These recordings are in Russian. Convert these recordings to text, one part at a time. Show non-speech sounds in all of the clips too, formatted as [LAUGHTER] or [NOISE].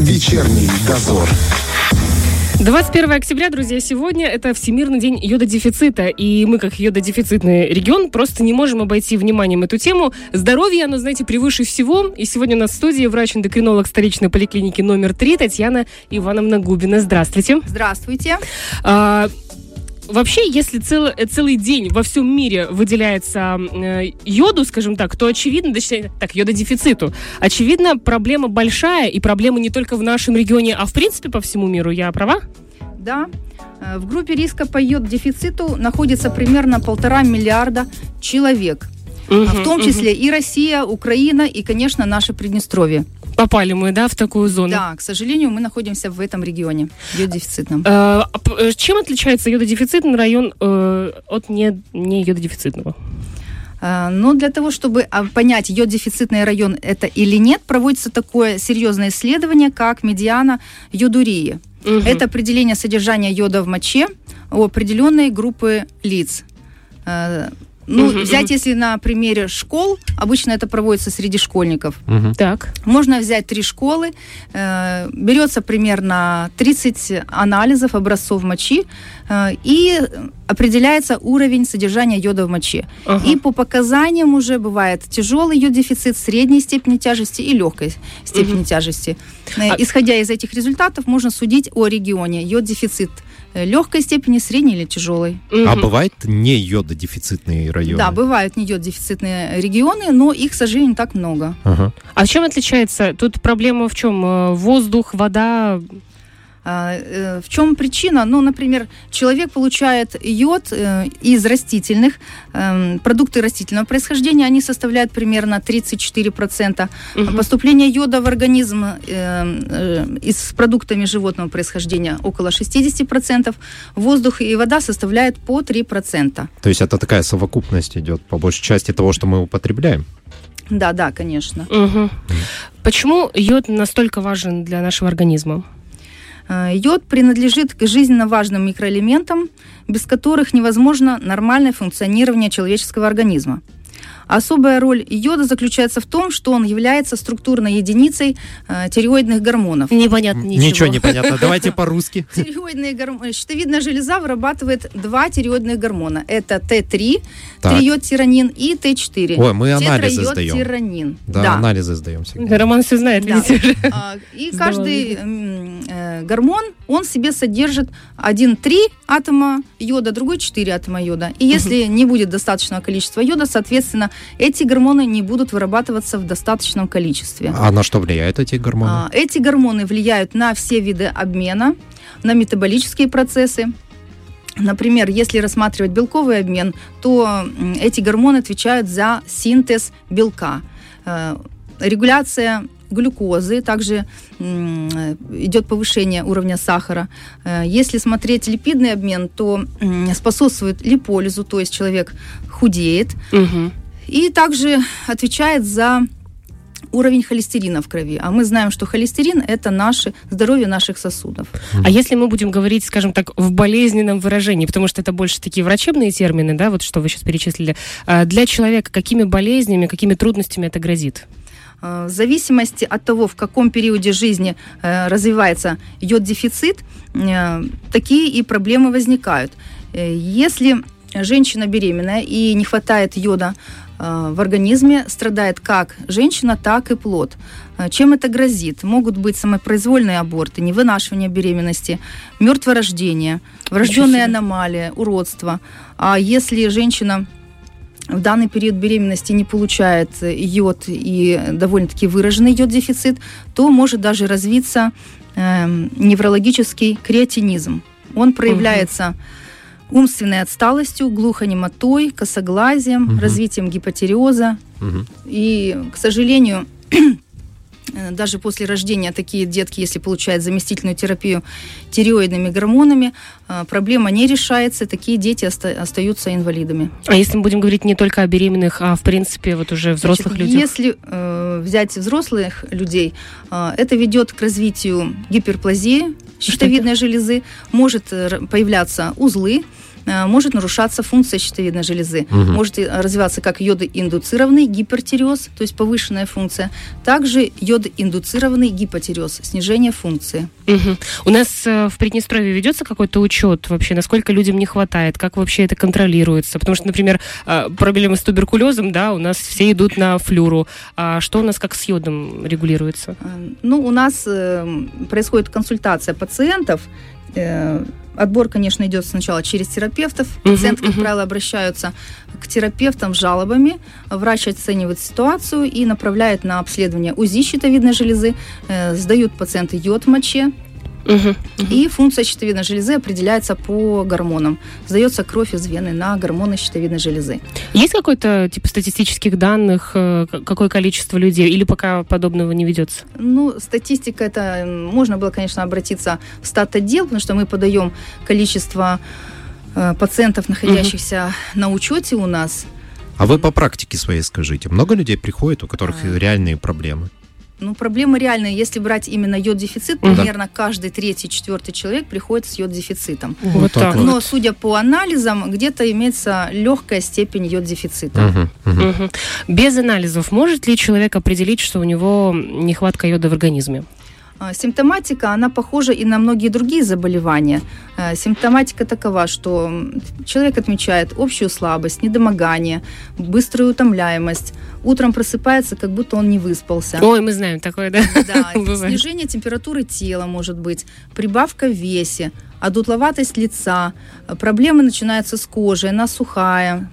Вечерний дозор. 21 октября, друзья, сегодня это Всемирный день йододефицита, и мы, как йододефицитный регион, просто не можем обойти вниманием эту тему. Здоровье, оно, знаете, превыше всего, и сегодня у нас в студии врач-эндокринолог столичной поликлиники номер 3 Татьяна Ивановна Губина. Здравствуйте. Здравствуйте. А, вообще, если цел, целый день во всем мире выделяется э, йоду, скажем так, то очевидно, точнее, так, йододефициту, очевидно, проблема большая, и проблема не только в нашем регионе, а в принципе по всему миру. Я права? Да. Э, в группе риска по йод-дефициту находится примерно полтора миллиарда человек. Мгм, в том числе и Россия, Украина и, конечно, наше Приднестровье. Попали мы, да, в такую зону. Да, к сожалению, мы находимся в этом регионе, йод-дефицитном. Э, а э, чем отличается йододефицитный район э, от не, не йододефицитного? Э, Но для того, чтобы а, понять, йод-дефицитный район это или нет, проводится такое серьезное исследование, как медиана йодурии. Мгм. Это определение содержания йода в моче у определенной группы лиц. Ну, Мгм, взять, мгм. если на примере школ, обычно это проводится среди школьников. Так. Можно взять три школы, э, берется примерно 30 анализов, образцов мочи, э, и определяется уровень содержания йода в моче. Ага. И по показаниям уже бывает тяжелый йод-дефицит, средней степени тяжести и легкой степени тяжести. Э, А- Исходя из этих результатов, можно судить о регионе. Йод-дефицит э, легкой степени, средней или тяжелой. А Мгм. бывает не йододефицитные районы? Да, бывают не йод-дефицитные регионы, но их, к сожалению, не так много. Ага. А чем отличается? Тут проблема в чем? Э, Воздух, вода. А, э, В чем причина? Ну, например, человек получает йод э, из растительных, эм, продукты растительного происхождения, они составляют примерно 34%. А Мгм. Поступление йода в организм э, э, из продуктами животного происхождения около 60%. Воздух и вода составляют по 3%. То есть это такая совокупность идет по большей части того, что мы употребляем? Да, да, конечно. Мгм. Почему йод настолько важен для нашего организма? Э, Йод принадлежит к жизненно важным микроэлементам, без которых невозможно нормальное функционирование человеческого организма. Особая роль йода заключается в том, что он является структурной единицей э, тиреоидных гормонов. Непонятно ничего. Ничего не понятно. Давайте [LAUGHS] по-русски. Тиреоидные гормоны. Щитовидная железа вырабатывает два тиреоидных гормона. Это Т3, Так. триодтиранин и Т4. Ой, мы анализы сдаем. Тетрайодтиранин. Да, анализы сдаем всегда. Роман все знает, Да. видите. А, И каждый видно. м, э, гормон, он себе содержит один 3 атома йода, другой 4 атома йода. И если не будет достаточного количества йода, соответственно, эти гормоны не будут вырабатываться в достаточном количестве. А на что влияют эти гормоны? А, Эти гормоны влияют на все виды обмена, на метаболические процессы. Например, если рассматривать белковый обмен, то эти гормоны отвечают за синтез белка. Э, Регуляция глюкозы, также идет повышение уровня сахара. Э, Если смотреть липидный обмен, то способствует липолизу, то есть человек худеет, Мгм. И также отвечает за уровень холестерина в крови. А мы знаем, что холестерин – это наше здоровье наших сосудов. А если мы будем говорить, скажем так, в болезненном выражении, потому что это больше такие врачебные термины, да, вот что вы сейчас перечислили, а для человека какими болезнями, какими трудностями это грозит? Э, В зависимости от того, в каком периоде жизни э, развивается йод-дефицит, э, такие и проблемы возникают. Э, Если женщина беременная и не хватает йода э, в организме, страдает как женщина, так и плод. Э, Чем это грозит? Могут быть самопроизвольные аборты, невынашивание беременности, мертворождение, врожденные себе. аномалии, уродство. А если женщина в данный период беременности не получает э, йод и довольно-таки выраженный йод-дефицит, то может даже развиться эм, неврологический креатинизм. Он проявляется умственной отсталостью, глухонемотой, косоглазием, Мгм. развитием гипотереоза. Мгм. И, к сожалению, [CLEARS THROAT] э, даже после рождения такие детки, если получают заместительную терапию тиреоидными гормонами, э, проблема не решается, такие дети оста- остаются инвалидами. А если мы будем говорить не только о беременных, а в принципе вот уже взрослых Значит, людях? Если э, взять взрослых людей, э, это ведет к развитию гиперплазии щитовидной железы, может э, появляться узлы, может нарушаться функция щитовидной железы. Мгм. Может и развиваться как йодоиндуцированный гипертиреоз, то есть повышенная функция, также йодоиндуцированный гипотиреоз, снижение функции. Мгм. У нас э, в Приднестровье ведется какой-то учет вообще, насколько людям не хватает, как вообще это контролируется? Потому что, например, э, проблемы с туберкулезом, да, у нас все идут на флюру. А что у нас как с йодом регулируется? Э, Ну, у нас э, происходит консультация пациентов. Э, Отбор, конечно, идет сначала через терапевтов. Пациенты, как правило, обращаются к терапевтам с жалобами. Врач оценивает ситуацию и направляет на обследование УЗИ щитовидной железы. Э, Сдают пациенты йод в моче. И функция щитовидной железы определяется по гормонам. Сдается кровь из вены на гормоны щитовидной железы. Есть какой-то типа статистических данных, э, какое количество людей, или пока подобного не ведется? Ну, статистика это можно было, конечно, обратиться в стат отдел, потому что мы подаем количество э, пациентов, находящихся на учете у нас. А вы по практике своей скажите, много людей приходит, у которых А. реальные проблемы? Ну, проблемы реальные. Если брать именно йод-дефицит, Мгм. примерно каждый третий, четвертый человек приходит с йод-дефицитом. Вот так так вот. вот. Но, судя по анализам, где-то имеется легкая степень йод-дефицита. Мгм. Мгм. Без анализов может ли человек определить, что у него нехватка йода в организме? А, Симптоматика, она похожа и на многие другие заболевания. А, Симптоматика такова, что человек отмечает общую слабость, недомогание, быструю утомляемость. Утром просыпается, как будто он не выспался. Ой, мы знаем такое, да? Да, [LAUGHS] снижение температуры тела может быть, прибавка в весе, одутловатость лица, а, проблемы начинаются с кожей, она сухая.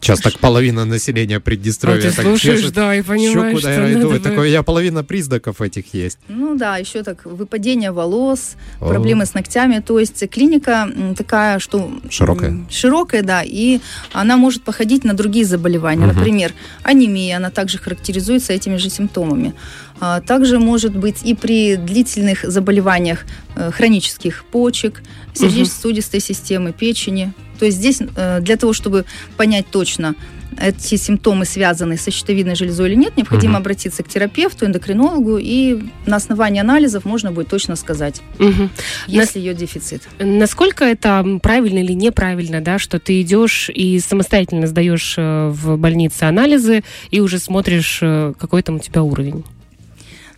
Сейчас так половина населения А Приднестровья ты так слушаешь, чешет. да, и Щеку, понимаешь, да, что я иду, бы- такое, я половина признаков этих есть. Ну да, еще так выпадение волос, О. проблемы с ногтями. То есть клиника такая, что... Широкая. Широкая, да, и она может походить на другие заболевания. Мгм. Например, анемия, она также характеризуется этими же симптомами. А, Также может быть и при длительных заболеваниях э, хронических почек, сердечно-сосудистой системы, печени. То есть здесь э, для того, чтобы понять точно, эти симптомы связаны со щитовидной железой или нет, необходимо Мгм. обратиться к терапевту, эндокринологу, и на основании анализов можно будет точно сказать, Мгм. есть ли ее дефицит. Насколько это правильно или неправильно, да, что ты идешь и самостоятельно сдаешь э, в больнице анализы и уже смотришь, э, какой там у тебя уровень?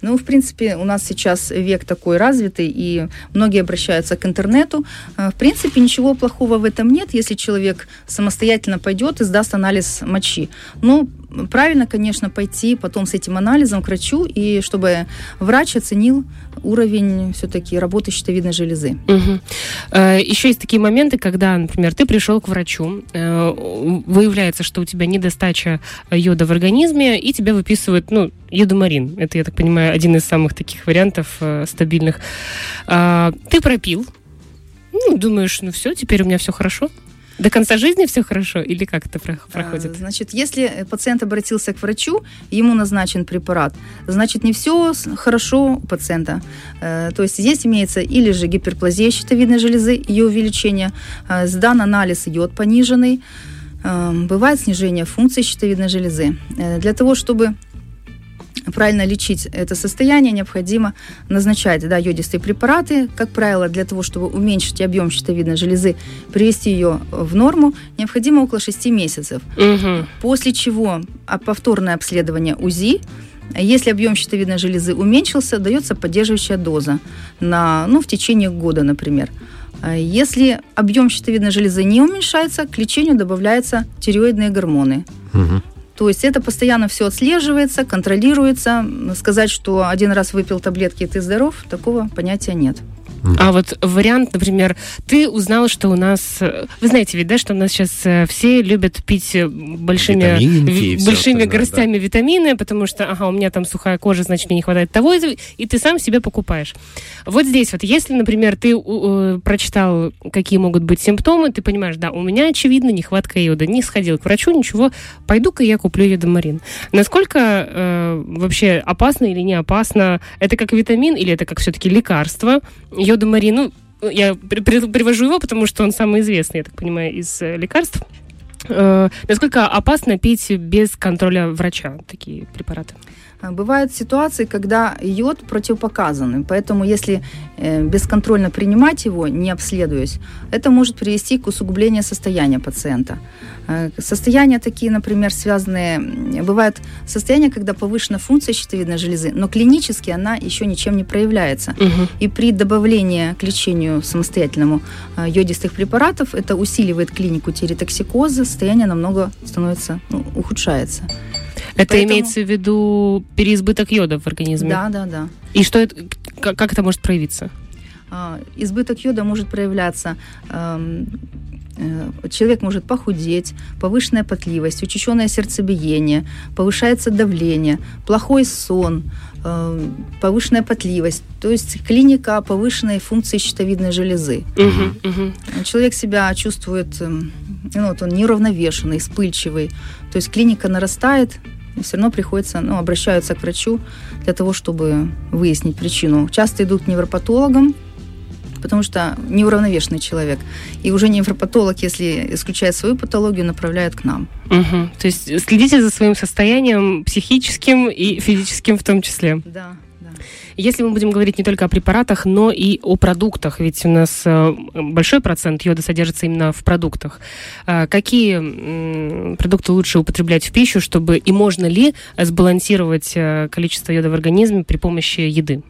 Ну, в принципе, у нас сейчас век такой развитый, и многие обращаются к интернету. Э, В принципе, ничего плохого в этом нет, если человек самостоятельно пойдет и сдаст анализ мочи. Ну, правильно, конечно, пойти потом с этим анализом к врачу, и чтобы врач оценил уровень все-таки работы щитовидной железы. Мгм. Э, Еще есть такие моменты, когда, например, ты пришел к врачу, э, выявляется, что у тебя недостача йода в организме, и тебе выписывают, ну, йодомарин. Это, я так понимаю, один из самых таких вариантов э, стабильных. А, Ты пропил, ну, думаешь, ну все, теперь у меня все хорошо. До конца жизни все хорошо? Или как это про- проходит? А, Значит, если э, пациент обратился к врачу, ему назначен препарат, значит, не все хорошо у пациента. Э, То есть здесь имеется или же гиперплазия щитовидной железы, ее увеличение, э, сдан анализ йод пониженный, бывает снижение функции щитовидной железы. Для того, чтобы правильно лечить это состояние, необходимо назначать да, йодистые препараты, как правило, для того, чтобы уменьшить объем щитовидной железы, привести ее в норму, необходимо около 6 месяцев. Мгм. После чего а, повторное обследование УЗИ. Если объем щитовидной железы уменьшился, дается поддерживающая доза на, ну, в течение года, например. А Если объем щитовидной железы не уменьшается, к лечению добавляются тиреоидные гормоны. Мгм. То есть это постоянно все отслеживается, контролируется. Сказать, что один раз выпил таблетки и ты здоров, такого понятия нет. А вот вариант, например, ты узнал, что у нас... э, Вы знаете ведь, да, что у нас сейчас э, все любят пить э, большими, всё большими горстями витамины, потому что, ага, у меня там сухая кожа, значит, мне не хватает того, и и ты сам себе покупаешь. Вот здесь вот, если, например, ты э, прочитал, какие могут быть симптомы, ты понимаешь, да, у меня, очевидно, нехватка йода, не сходил к врачу, ничего, пойду-ка я куплю йодомарин. Насколько э, вообще опасно или не опасно? Это как витамин или это как все-таки лекарство? Йодомарин, ну, я при- при- привожу его, потому что он самый известный, я так понимаю, из э, лекарств. Э, насколько опасно пить без контроля врача такие препараты? А, Бывают ситуации, когда йод противопоказан, поэтому если э, бесконтрольно принимать его, не обследуясь, это может привести к усугублению состояния пациента. Э, Состояния такие, например, связанные... Бывают состояния, когда повышена функция щитовидной железы, но клинически она еще ничем не проявляется. Мгм. И при добавлении к лечению самостоятельному э, йодистых препаратов это усиливает клинику тиреотоксикоза, состояние намного становится, ну, ухудшается. Это Поэтому- имеется в виду переизбыток йода в организме? Да, да, да. И что это, как, как это может проявиться? А, Избыток йода может проявляться. эм, э, Человек может похудеть, повышенная потливость, учащенное сердцебиение, повышается давление, плохой сон, эм, повышенная потливость. То есть клиника повышенной функции щитовидной железы. Человек себя чувствует, эм, ну, вот он неуравновешенный, вспыльчивый. То есть клиника нарастает, все равно приходится, ну, обращаются к врачу для того, чтобы выяснить причину. Часто идут к невропатологам, потому что неуравновешенный человек. И уже невропатолог, если исключает свою патологию, направляет к нам. Мгм. То есть следите за своим состоянием психическим и физическим в том числе. Да. Если мы будем говорить не только о препаратах, но и о продуктах, ведь у нас э, большой процент йода содержится именно в продуктах. А Какие продукты лучше употреблять в пищу, чтобы и можно ли сбалансировать э, количество йода в организме при помощи еды?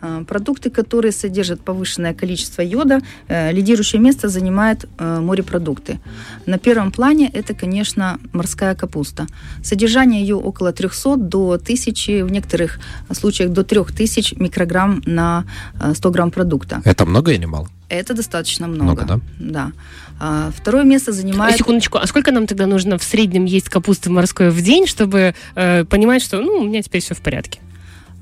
А, Продукты, которые содержат повышенное количество йода, э, лидирующее место занимают э, морепродукты. На первом плане это, конечно, морская капуста. Содержание ее около 300 до 1000, в некоторых случаях до 3000 микрограмм на э, 100 грамм продукта. Это много или мало? Это достаточно много. Много, да? Да. А, Второе место занимает... Секундочку, а сколько нам тогда нужно в среднем есть капусты морской в день, чтобы э, понимать, что ну, у меня теперь все в порядке?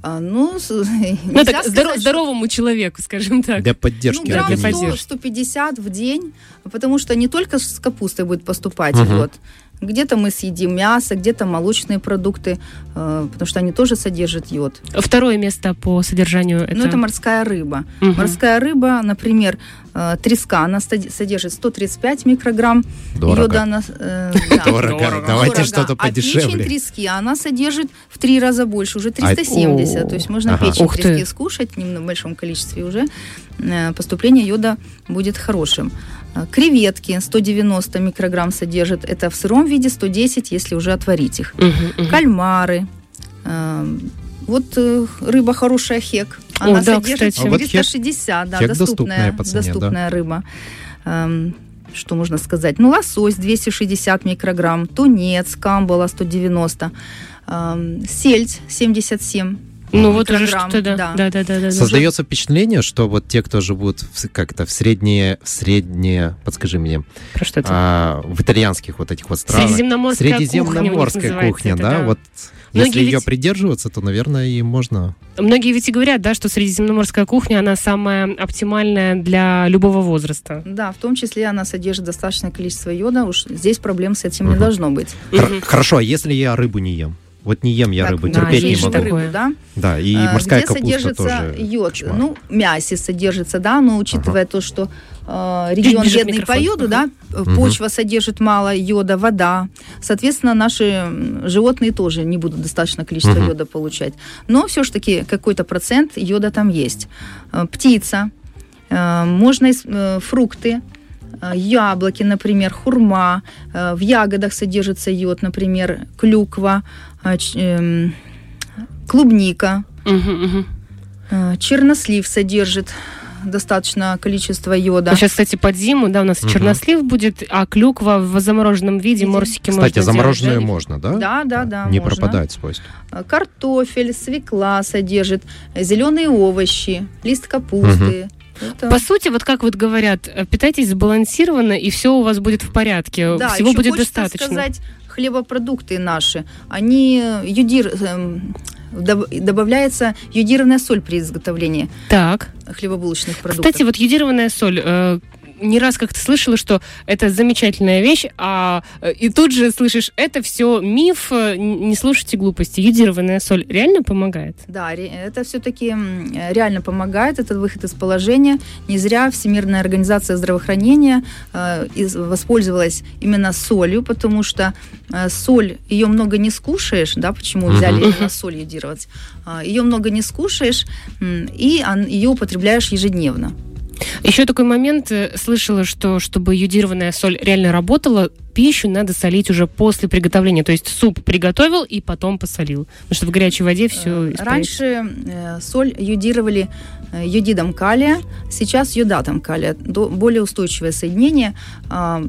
А, Ну, [LAUGHS] Ну, так, сказать, здоро- что- здоровому человеку, скажем так. Для поддержки Ну, грамм для организма. 100, поддержки. 150 в день, потому что не только с капустой будет поступать Мгм. йод. Где-то мы съедим мясо, где-то молочные продукты, э, потому что они тоже содержат йод. Второе место по содержанию это... Ну, это морская рыба. Мгм. Морская рыба, например, э, треска, она содержит 135 микрограмм Дорого. йода. Она, э, [LAUGHS] да. Дорого. Дорого. Давайте Дорого. что-то А печень подешевле. трески, она содержит в три раза больше, уже 370. о, То есть можно ага. печень Ух ты. трески скушать в большом количестве, уже э, поступление йода будет хорошим. Э, Креветки 190 микрограмм содержат. Это в сыром виде 110, если уже отварить их. Мгм, мгм. Кальмары. э, Вот э, рыба хорошая хек. О, Она да, содержит кстати. А вот хек- 360, да, хек доступная, доступная по цене, доступная рыба. Эм, что можно сказать? Ну, лосось 260 микрограмм, тунец, камбала 190, эм, сельдь 77. Ну вот уже что-то, да. да. Да, да, да, да. Создается впечатление, что вот те, кто живут в, как-то в среднее, в среднее, подскажи мне, Про что это? а, в итальянских вот этих вот странах. Средиземноморская кухня Средиземноморская называется кухня, это, да, да. вот Многие если ее ведь- придерживаться, то, наверное, и можно. Многие ведь и говорят, да, что средиземноморская кухня, она самая оптимальная для любого возраста. Да, в том числе она содержит достаточное количество йода. Уж здесь проблем с этим не Мгм. должно быть. Хорошо, а если я рыбу не ем? Вот не ем я Так, рыбу, да, терпеть не могу. рыбу, да? Да, и А, морская где капуста содержится тоже. йод? кошмар. Ну, мясе содержится, да, но учитывая то, что э, регион к бедный по йоду, да, Мгм. почва содержит мало йода, вода, соответственно, наши животные тоже не будут достаточно количества Мгм. йода получать. Но все-таки какой-то процент йода там есть. Э, Птица, э, можно э, фрукты, яблоки, например, хурма, э, в ягодах содержится йод, например, клюква, э, эм, клубника. Э, Чернослив содержит достаточное количество йода. Ну, сейчас, кстати, под зиму, да, у нас Мгм. чернослив будет, а клюква в замороженном виде, Виде. морсики можно Кстати, делать, замороженную да? можно, да? Да, да, да. Не можно. пропадает свойств. Э, Картофель, свекла содержит, зеленые овощи, лист капусты. Это- По сути, вот как вот говорят, э, питайтесь сбалансированно, и все у вас будет в порядке. Да, Всего еще будет достаточно. сказать, хлебопродукты наши, они юдир, эм, доб- добавляется юдированная соль при изготовлении Так. хлебобулочных продуктов. Кстати, вот йодированная соль. Не раз как-то слышала, что это замечательная вещь, а э, и тут же слышишь, это все миф, э, не слушайте глупости. Йодированная соль реально помогает? Да, это все-таки реально помогает, этот выход из положения. Не зря Всемирная организация здравоохранения э, воспользовалась именно солью, потому что соль, ее много не скушаешь, да, почему взяли именно соль йодировать. Э, ее много не скушаешь, и ее употребляешь ежедневно. Еще такой момент, э, слышала, что чтобы йодированная соль реально работала, пищу надо солить уже после приготовления. То есть суп приготовил и потом посолил. Потому что в горячей воде все испарится. Раньше э, соль йодировали э, йодидом калия, сейчас йодатом калия. Более устойчивое соединение. А,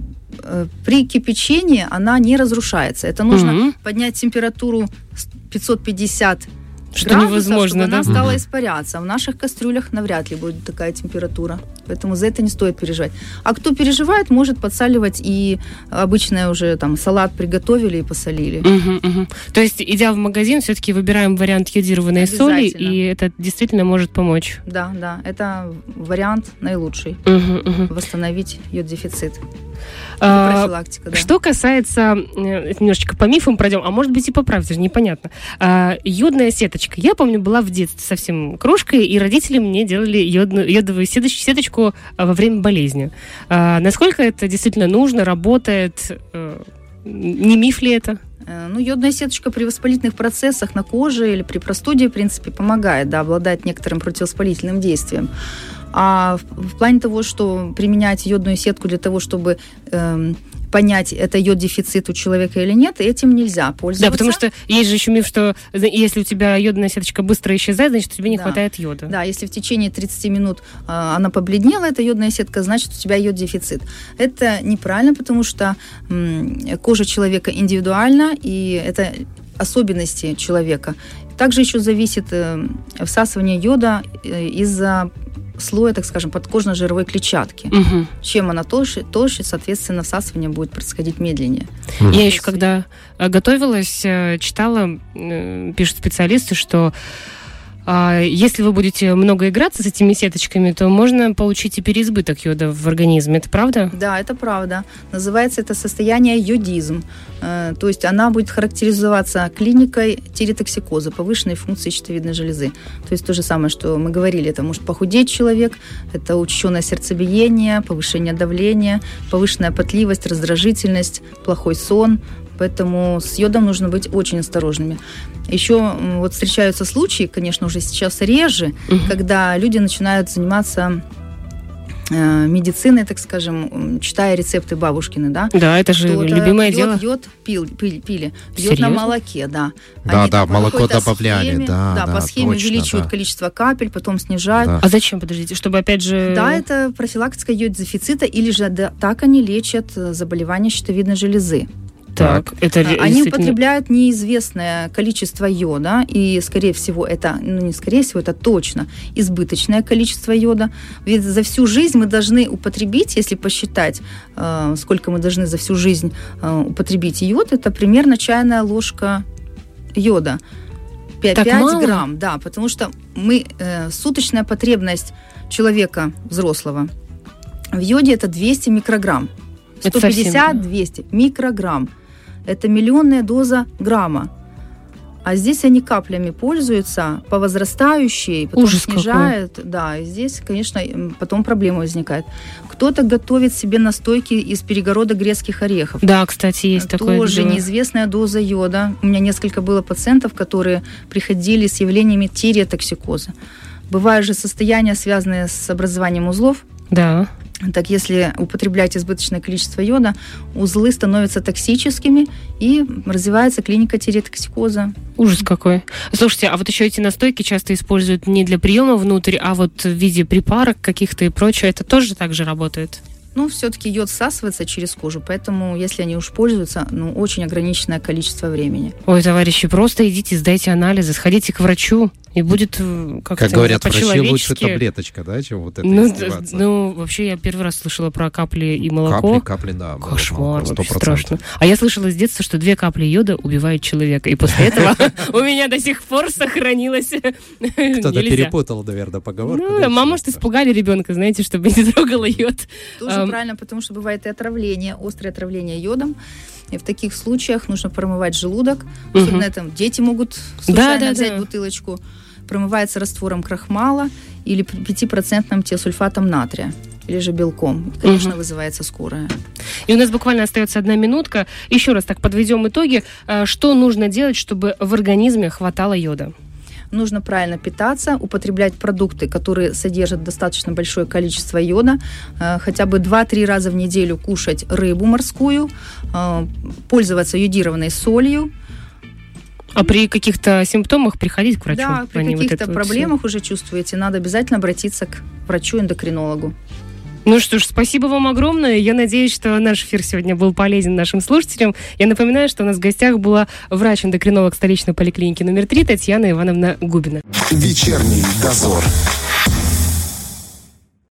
при кипячении она не разрушается. Это нужно угу. поднять температуру 550 что градусов, невозможно, чтобы да? она стала испаряться. В наших кастрюлях навряд ли будет такая температура. Поэтому за это не стоит переживать. А кто переживает, может подсаливать и обычное уже там салат приготовили и посолили. Угу, угу. То есть, идя в магазин, все-таки выбираем вариант йодированной соли, и это действительно может помочь. Да, да, это вариант наилучший. Угу, угу. Восстановить йод-дефицит. А, профилактика, да. Что касается, э, немножечко по мифам пройдем, а может быть и по правде, непонятно. А, йодная сеточка. Я помню, была в детстве совсем кружкой, и родители мне делали йодную, йодовую сеточку, а, во время болезни. А, насколько это действительно нужно, работает? А, не миф ли это? Э, ну, йодная сеточка при воспалительных процессах на коже или при простуде, в принципе, помогает, да, обладает некоторым противовоспалительным действием. А в, в плане того, что применять йодную сетку для того, чтобы эм, понять, это йод дефицит у человека или нет, этим нельзя пользоваться. Да, потому что есть же еще миф, что если у тебя йодная сеточка быстро исчезает, значит, тебе не да. хватает йода. Да, если в течение 30 минут э, она побледнела, эта йодная сетка, значит, у тебя йод дефицит. Это неправильно, потому что э, кожа человека индивидуальна, и это особенности человека. Также еще зависит э, всасывание йода э, из-за слоя, так скажем, подкожно-жировой клетчатки. Угу. Чем она толще, толще, соответственно, всасывание будет происходить медленнее. Угу. Я еще когда э, готовилась, э, читала, э, пишут специалисты, что если вы будете много играться с этими сеточками, то можно получить и переизбыток йода в организме. Это правда? Да, это правда. Называется это состояние йодизм. Э, то есть она будет характеризоваться клиникой тиреотоксикоза, повышенной функции щитовидной железы. То есть то же самое, что мы говорили, это может похудеть человек, это учащенное сердцебиение, повышение давления, повышенная потливость, раздражительность, плохой сон, Поэтому с йодом нужно быть очень осторожными. Еще вот встречаются случаи, конечно, уже сейчас реже, угу. когда люди начинают заниматься э, медициной, так скажем, читая рецепты бабушкины, да? Да, это же любимое йод, дело. Йод пил, пили, пили. Йод на молоке, да. Да, Они да, молоко добавляли, схеме, да, да, да, по схеме точно, увеличивают да. количество капель, потом снижают. Да. А зачем, подождите, чтобы опять же... Да, это профилактика йод-дефицита, или же да, так они лечат э, заболевания щитовидной железы. Так, это а, Они действительно... употребляют неизвестное количество йода, и, скорее всего, это, ну, не скорее всего, это точно избыточное количество йода. Ведь за всю жизнь мы должны употребить, если посчитать, э, сколько мы должны за всю жизнь э, употребить йод, это примерно чайная ложка йода. 5, так 5 мало? грамм, да, потому что мы, э, суточная потребность человека взрослого в йоде это 200 микрограмм. 150-200 микрограмм. Это миллионная доза грамма. А здесь они каплями пользуются по возрастающей, потом Ужас снижают. Какой. Да, и здесь, конечно, потом проблема возникает. Кто-то готовит себе настойки из перегорода грецких орехов. Да, кстати, есть Тоже такое. Тоже неизвестная доза йода. У меня несколько было пациентов, которые приходили с явлениями тиреотоксикоза. Бывают же состояния, связанные с образованием узлов. Да. Так если употреблять избыточное количество йода, узлы становятся токсическими и развивается клиника тиреотоксикоза. Ужас какой. Слушайте, а вот еще эти настойки часто используют не для приема внутрь, а вот в виде припарок каких-то и прочее. Это тоже так же работает? Ну, все-таки йод всасывается через кожу, поэтому, если они уж пользуются, ну, очень ограниченное количество времени. Ой, товарищи, просто идите, сдайте анализы, сходите к врачу, и будет э, как Как говорят, врачи лучше таблеточка, да, чем вот это ну, ну, вообще, я первый раз слышала про капли и молоко. Капли, капли, да. Кошмар, вообще страшно. А я слышала с детства, что две капли йода убивают человека, и после этого [LAUGHS] у меня до сих пор сохранилось Кто-то перепутал, наверное, поговорку. Ну, мама, может, испугали ребенка, знаете, чтобы не [LAUGHS] трогала йод. Тоже Все правильно, потому что бывает и отравление, острое отравление йодом. И в таких случаях нужно промывать желудок. Угу. Особенно там дети могут случайно да, да, взять да. бутылочку. Промывается раствором крахмала или 5% теосульфатом натрия или же белком. И, конечно, угу. вызывается скорая. И у нас буквально остается одна минутка. Еще раз так подведем итоги. А, что нужно делать, чтобы в организме хватало йода? Нужно правильно питаться, употреблять продукты, которые содержат достаточно большое количество йода, а, хотя бы 2-3 раза в неделю кушать рыбу морскую, а, пользоваться йодированной солью, а при каких-то симптомах приходить к врачу? Да, при каких-то вот проблемах вот уже чувствуете, надо обязательно обратиться к врачу-эндокринологу. Ну что ж, спасибо вам огромное. Я надеюсь, что наш эфир сегодня был полезен нашим слушателям. Я напоминаю, что у нас в гостях была врач-эндокринолог столичной поликлиники номер 3 Татьяна Ивановна Губина. Вечерний дозор.